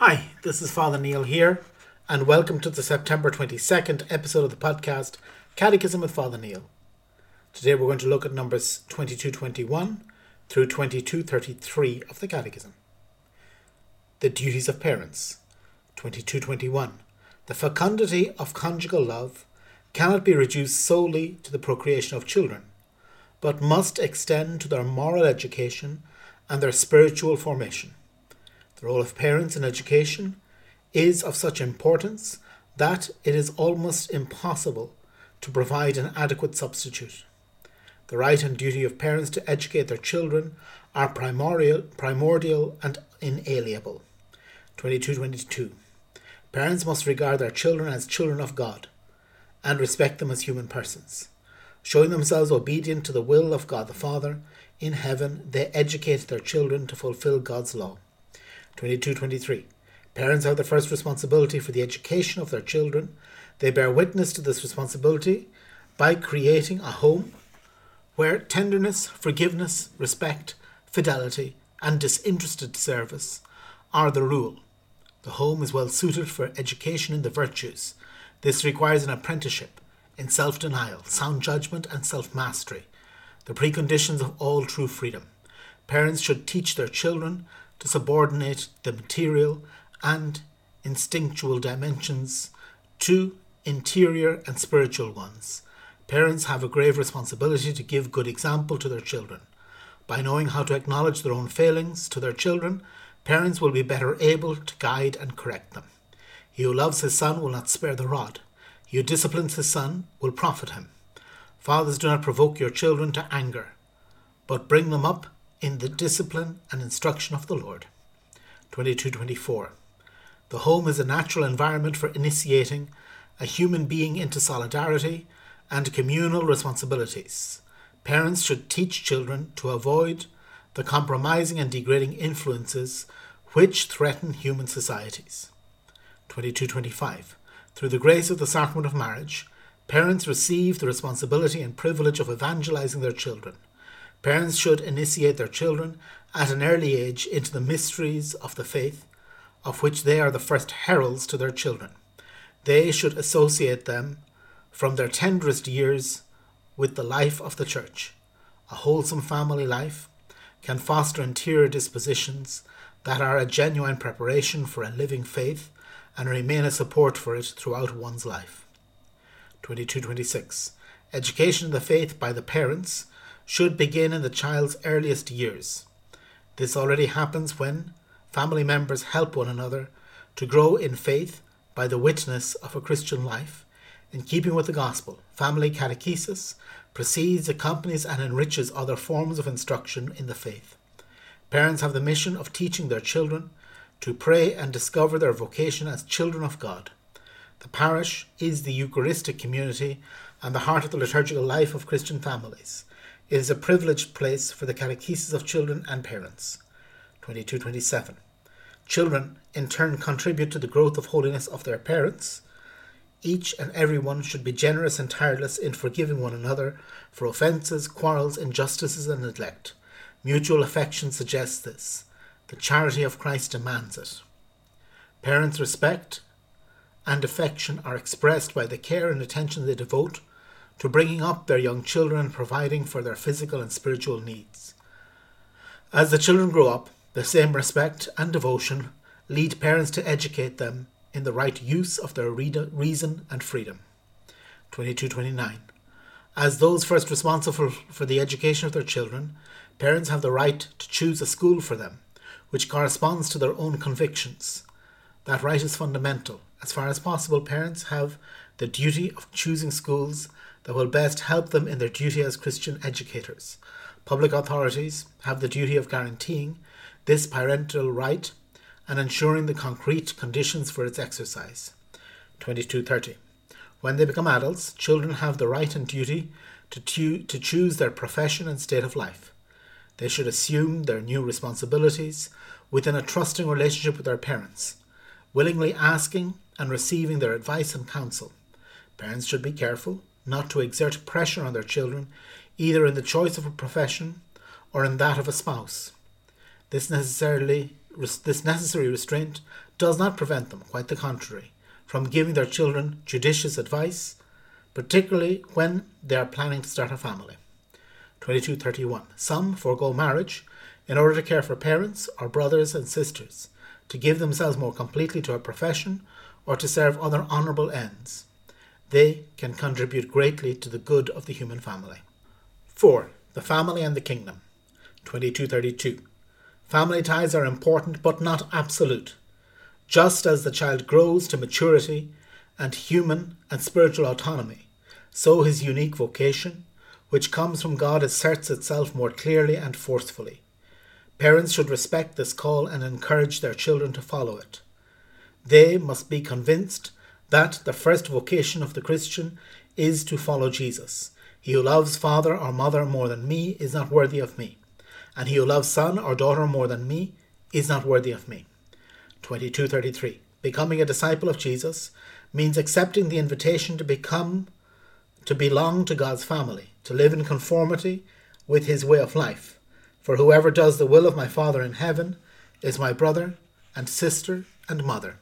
Hi, this is Father Neil here, and welcome to the September 22nd episode of the podcast Catechism with Father Neil. Today we're going to look at numbers 2221 through 2233 of the Catechism. The duties of parents. 2221. The fecundity of conjugal love cannot be reduced solely to the procreation of children, but must extend to their moral education and their spiritual formation. The role of parents in education is of such importance that it is almost impossible to provide an adequate substitute. The right and duty of parents to educate their children are primordial, primordial and inalienable. 2222. Parents must regard their children as children of God and respect them as human persons. Showing themselves obedient to the will of God the Father in heaven, they educate their children to fulfill God's law. 2223. Parents have the first responsibility for the education of their children. They bear witness to this responsibility by creating a home where tenderness, forgiveness, respect, fidelity, and disinterested service are the rule. The home is well suited for education in the virtues. This requires an apprenticeship in self denial, sound judgment, and self mastery, the preconditions of all true freedom. Parents should teach their children to subordinate the material and instinctual dimensions to interior and spiritual ones. Parents have a grave responsibility to give good example to their children. By knowing how to acknowledge their own failings to their children, parents will be better able to guide and correct them. He who loves his son will not spare the rod. He who disciplines his son will profit him. Fathers, do not provoke your children to anger, but bring them up in the discipline and instruction of the Lord. 2224. The home is a natural environment for initiating a human being into solidarity and communal responsibilities. Parents should teach children to avoid the compromising and degrading influences which threaten human societies. 2225. Through the grace of the sacrament of marriage, parents receive the responsibility and privilege of evangelizing their children. Parents should initiate their children at an early age into the mysteries of the faith, of which they are the first heralds to their children. They should associate them from their tenderest years with the life of the Church. A wholesome family life can foster interior dispositions that are a genuine preparation for a living faith and remain a support for it throughout one's life. 2226. Education of the faith by the parents should begin in the child's earliest years. This already happens when family members help one another to grow in faith by the witness of a Christian life. In keeping with the gospel, family catechesis precedes, accompanies, and enriches other forms of instruction in the faith. Parents have the mission of teaching their children to pray and discover their vocation as children of God. The parish is the Eucharistic community and the heart of the liturgical life of Christian families. It is a privileged place for the catechesis of children and parents. 2227. Children, in turn, contribute to the growth of holiness of their parents. Each and every one should be generous and tireless in forgiving one another for offences, quarrels, injustices, and neglect. Mutual affection suggests this. The charity of Christ demands it. Parents' respect and affection are expressed by the care and attention they devote to bringing up their young children and providing for their physical and spiritual needs. As the children grow up, the same respect and devotion lead parents to educate them in the right use of their reason and freedom. 2229. As those first responsible for the education of their children, parents have the right to choose a school for them, which corresponds to their own convictions. That right is fundamental. As far as possible, parents have the duty of choosing schools that will best help them in their duty as Christian educators. Public authorities have the duty of guaranteeing this parental right and ensuring the concrete conditions for its exercise. 2230. When they become adults, children have the right and duty to, tu- to choose their profession and state of life. They should assume their new responsibilities within a trusting relationship with their parents, willingly asking and receiving their advice and counsel. Parents should be careful not to exert pressure on their children, either in the choice of a profession or in that of a spouse. This necessarily this necessary restraint does not prevent them, quite the contrary, from giving their children judicious advice, particularly when they are planning to start a family. 2231. Some forego marriage in order to care for parents or brothers and sisters, to give themselves more completely to a profession, or to serve other honourable ends. They can contribute greatly to the good of the human family. 4. The family and the kingdom. 2232. Family ties are important but not absolute. Just as the child grows to maturity and human and spiritual autonomy, so his unique vocation, which comes from God, asserts itself more clearly and forcefully. Parents should respect this call and encourage their children to follow it. They must be convinced that the first vocation of the Christian is to follow Jesus. He who loves father or mother more than me is not worthy of me, and he who loves son or daughter more than me is not worthy of me. 2233. Becoming a disciple of Jesus means accepting the invitation to become to belong to God's family, to live in conformity with his way of life for whoever does the will of my Father in heaven is my brother and sister and mother.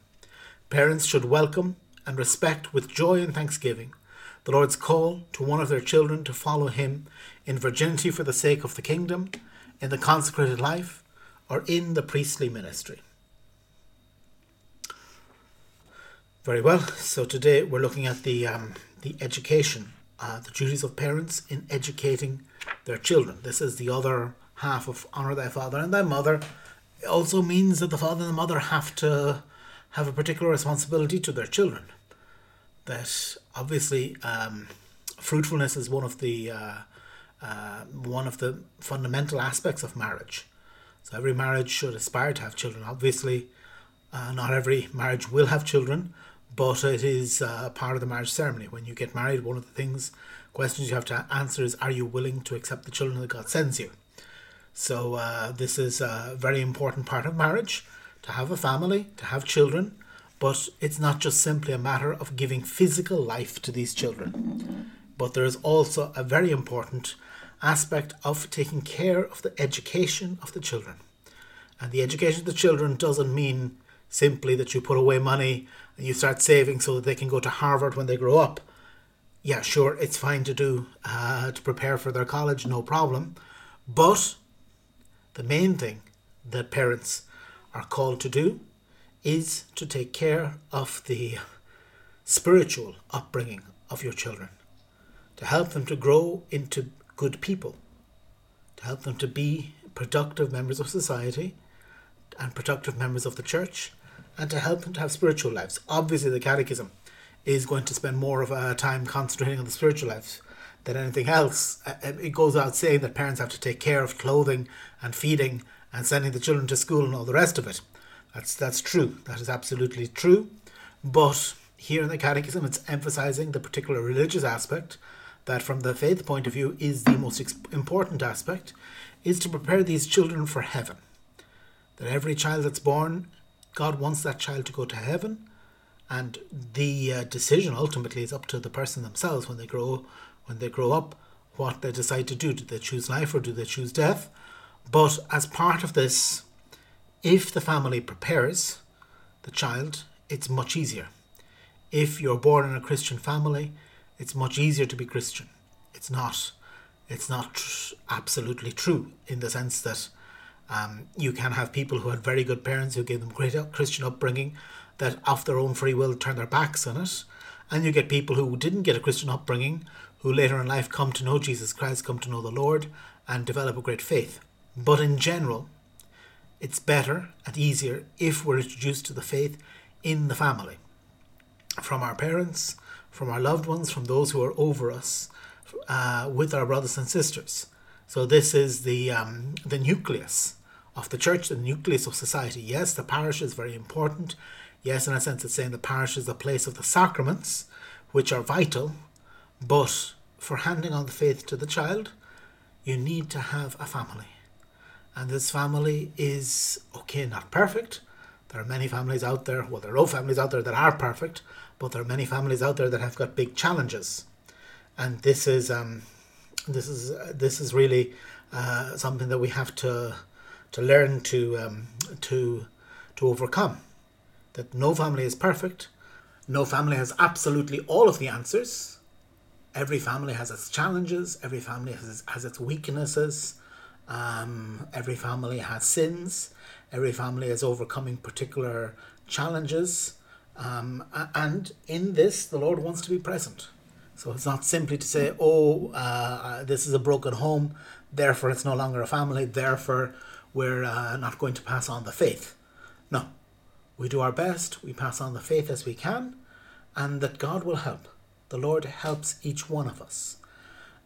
Parents should welcome and respect with joy and thanksgiving the Lord's call to one of their children to follow him in virginity for the sake of the kingdom, in the consecrated life, or in the priestly ministry. Very well. So today we're looking at the um, the education, uh, the duties of parents in educating their children. This is the other half of honor thy father and thy mother it also means that the father and the mother have to have a particular responsibility to their children. That obviously um, fruitfulness is one of the uh, uh, one of the fundamental aspects of marriage. So every marriage should aspire to have children. Obviously, uh, not every marriage will have children, but it is uh, part of the marriage ceremony. When you get married, one of the things questions you have to answer is: Are you willing to accept the children that God sends you? So uh, this is a very important part of marriage to have a family, to have children, but it's not just simply a matter of giving physical life to these children. But there is also a very important aspect of taking care of the education of the children. And the education of the children doesn't mean simply that you put away money and you start saving so that they can go to Harvard when they grow up. Yeah, sure, it's fine to do uh, to prepare for their college, no problem. But the main thing that parents are called to do is to take care of the spiritual upbringing of your children, to help them to grow into good people, to help them to be productive members of society and productive members of the church, and to help them to have spiritual lives. Obviously, the Catechism is going to spend more of a time concentrating on the spiritual lives than anything else. Uh, uh, it goes out saying that parents have to take care of clothing and feeding and sending the children to school and all the rest of it. That's that's true. That is absolutely true. But here in the Catechism, it's emphasizing the particular religious aspect that, from the faith point of view, is the most important aspect, is to prepare these children for heaven. That every child that's born, God wants that child to go to heaven, and the uh, decision ultimately is up to the person themselves when they grow when they grow up what they decide to do. Do they choose life or do they choose death? But as part of this, if the family prepares the child, it's much easier. If you're born in a Christian family, it's much easier to be Christian. It's not. It's not tr- absolutely true in the sense that um, you can have people who had very good parents who gave them great Christian upbringing that, of their own free will, turn their backs on it, and you get people who didn't get a Christian upbringing who later in life come to know Jesus Christ, come to know the Lord, and develop a great faith. But in general, it's better and easier if we're introduced to the faith in the family. From our parents, from our loved ones, from those who are over us, uh, with our brothers and sisters. So this is the um, the nucleus of the church, the nucleus of society. Yes, the parish is very important. Yes, in a sense, it's saying the parish is the place of the sacraments, which are vital, but for handing on the faith to the child, you need to have a family. And this family is, okay, not perfect. There are many families out there, well, there are no families out there that are perfect, but there are many families out there that have got big challenges. And this is, um, this is, this is really uh, something that we have to to learn to um, to to overcome. That no family is perfect, no family has absolutely all of the answers. Every family has its challenges. Every family has has its weaknesses. Um, every family has sins. Every family is overcoming particular challenges. Um, and in this, the Lord wants to be present. So it's not simply to say, oh, uh, uh, this is a broken home, therefore it's no longer a family, therefore we're uh, not going to pass on the faith. No, we do our best, we pass on the faith as we can, and that God will help. The Lord helps each one of us.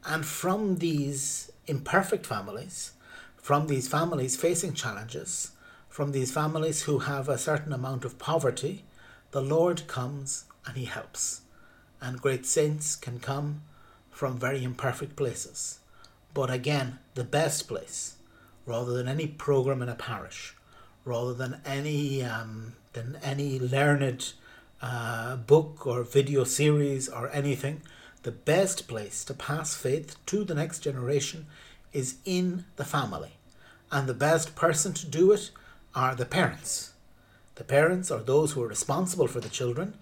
And from these imperfect families, from these families facing challenges, from these families who have a certain amount of poverty, the Lord comes and He helps. And great saints can come from very imperfect places. But again, the best place, rather than any program in a parish, rather than any um, than any learned uh, book or video series or anything, the best place to pass faith to the next generation is in the family. And the best person to do it are the parents. The parents or those who are responsible for the children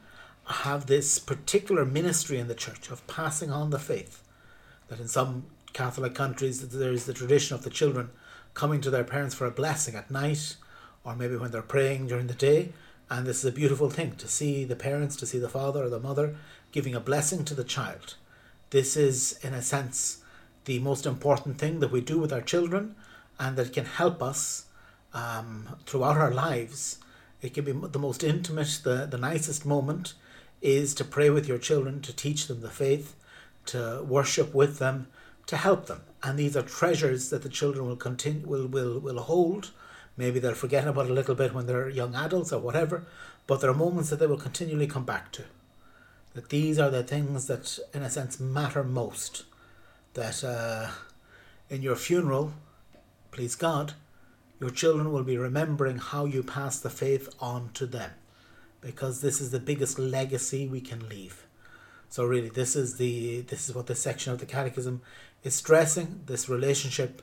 have this particular ministry in the church of passing on the faith. That in some Catholic countries there is the tradition of the children coming to their parents for a blessing at night or maybe when they're praying during the day. And this is a beautiful thing to see the parents, to see the father or the mother giving a blessing to the child. This is, in a sense, the most important thing that we do with our children and that can help us um, throughout our lives. It can be the most intimate, the, the nicest moment is to pray with your children, to teach them the faith, to worship with them, to help them. And these are treasures that the children will continue will, will, will hold. Maybe they'll forget about a little bit when they're young adults or whatever, but there are moments that they will continually come back to. That these are the things that, in a sense, matter most. That uh, in your funeral, please God, your children will be remembering how you pass the faith on to them because this is the biggest legacy we can leave. So really this is the this is what this section of the catechism is stressing this relationship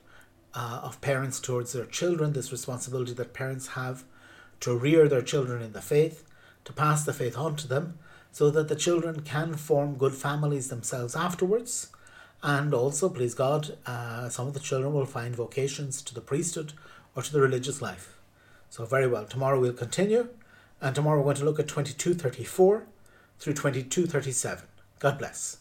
uh, of parents towards their children, this responsibility that parents have to rear their children in the faith, to pass the faith on to them, so that the children can form good families themselves afterwards. And also, please God, uh, some of the children will find vocations to the priesthood or to the religious life. So, very well. Tomorrow we'll continue, and tomorrow we're going to look at 2234 through 2237. God bless.